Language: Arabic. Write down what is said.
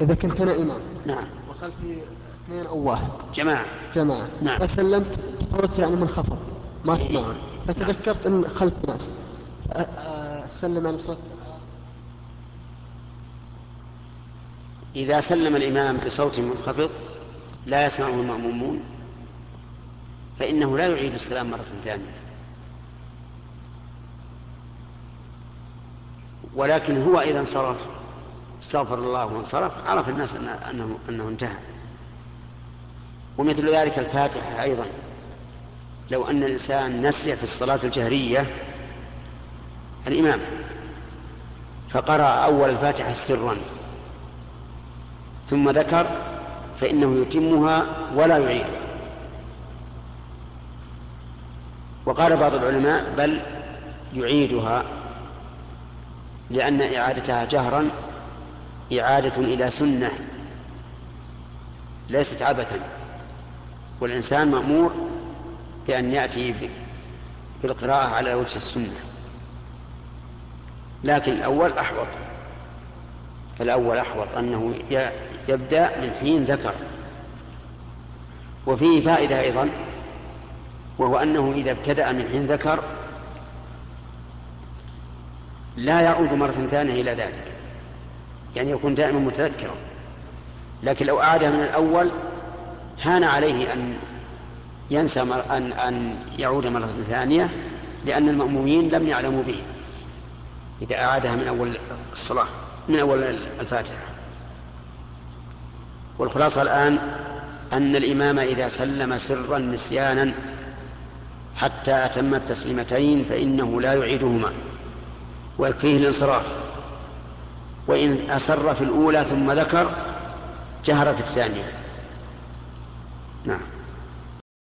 إذا كنت أنا إمام. نعم. وخلفي اثنين أو واحد. جماعة. جماعة. نعم. فسلمت صوت يعني منخفض. ما أسمعه فتذكرت أن خلف ناس. أسلم على صوت إذا سلم الإمام بصوت منخفض لا يسمعه المأمومون فإنه لا يعيد السلام مرة ثانية. ولكن هو إذا انصرف. استغفر الله وانصرف عرف الناس أن- أنه, أنه انتهى. ومثل ذلك الفاتحة أيضا. لو أن الإنسان نسي في الصلاة الجهرية الإمام فقرأ أول الفاتحة سرا ثم ذكر فإنه يتمها ولا يعيد. وقال بعض العلماء بل يعيدها لأن إعادتها جهرا إعادة إلى سنة ليست عبثا والإنسان مأمور بأن يأتي بالقراءة على وجه السنة. لكن الأول أحوط. الأول أحوط أنه يبدأ من حين ذكر. وفيه فائدة أيضا وهو أنه إذا ابتدأ من حين ذكر لا يعود مرة ثانية إلى ذلك. يعني يكون دائما متذكرا. لكن لو أعاد من الأول هان عليه أن ينسى. أن أن يعود مرة ثانية لأن المأمومين لم يعلموا به. إذا أعادها من أول الصلاة من أول الفاتحة. والخلاصة الآن أن الإمام إذا سلم سرا نسيانا حتى أتم التسليمتين فإنه لا يعيدهما. ويكفيه الانصراف. وإن أسر في الأولى ثم ذكر جهر في الثانية. نعم.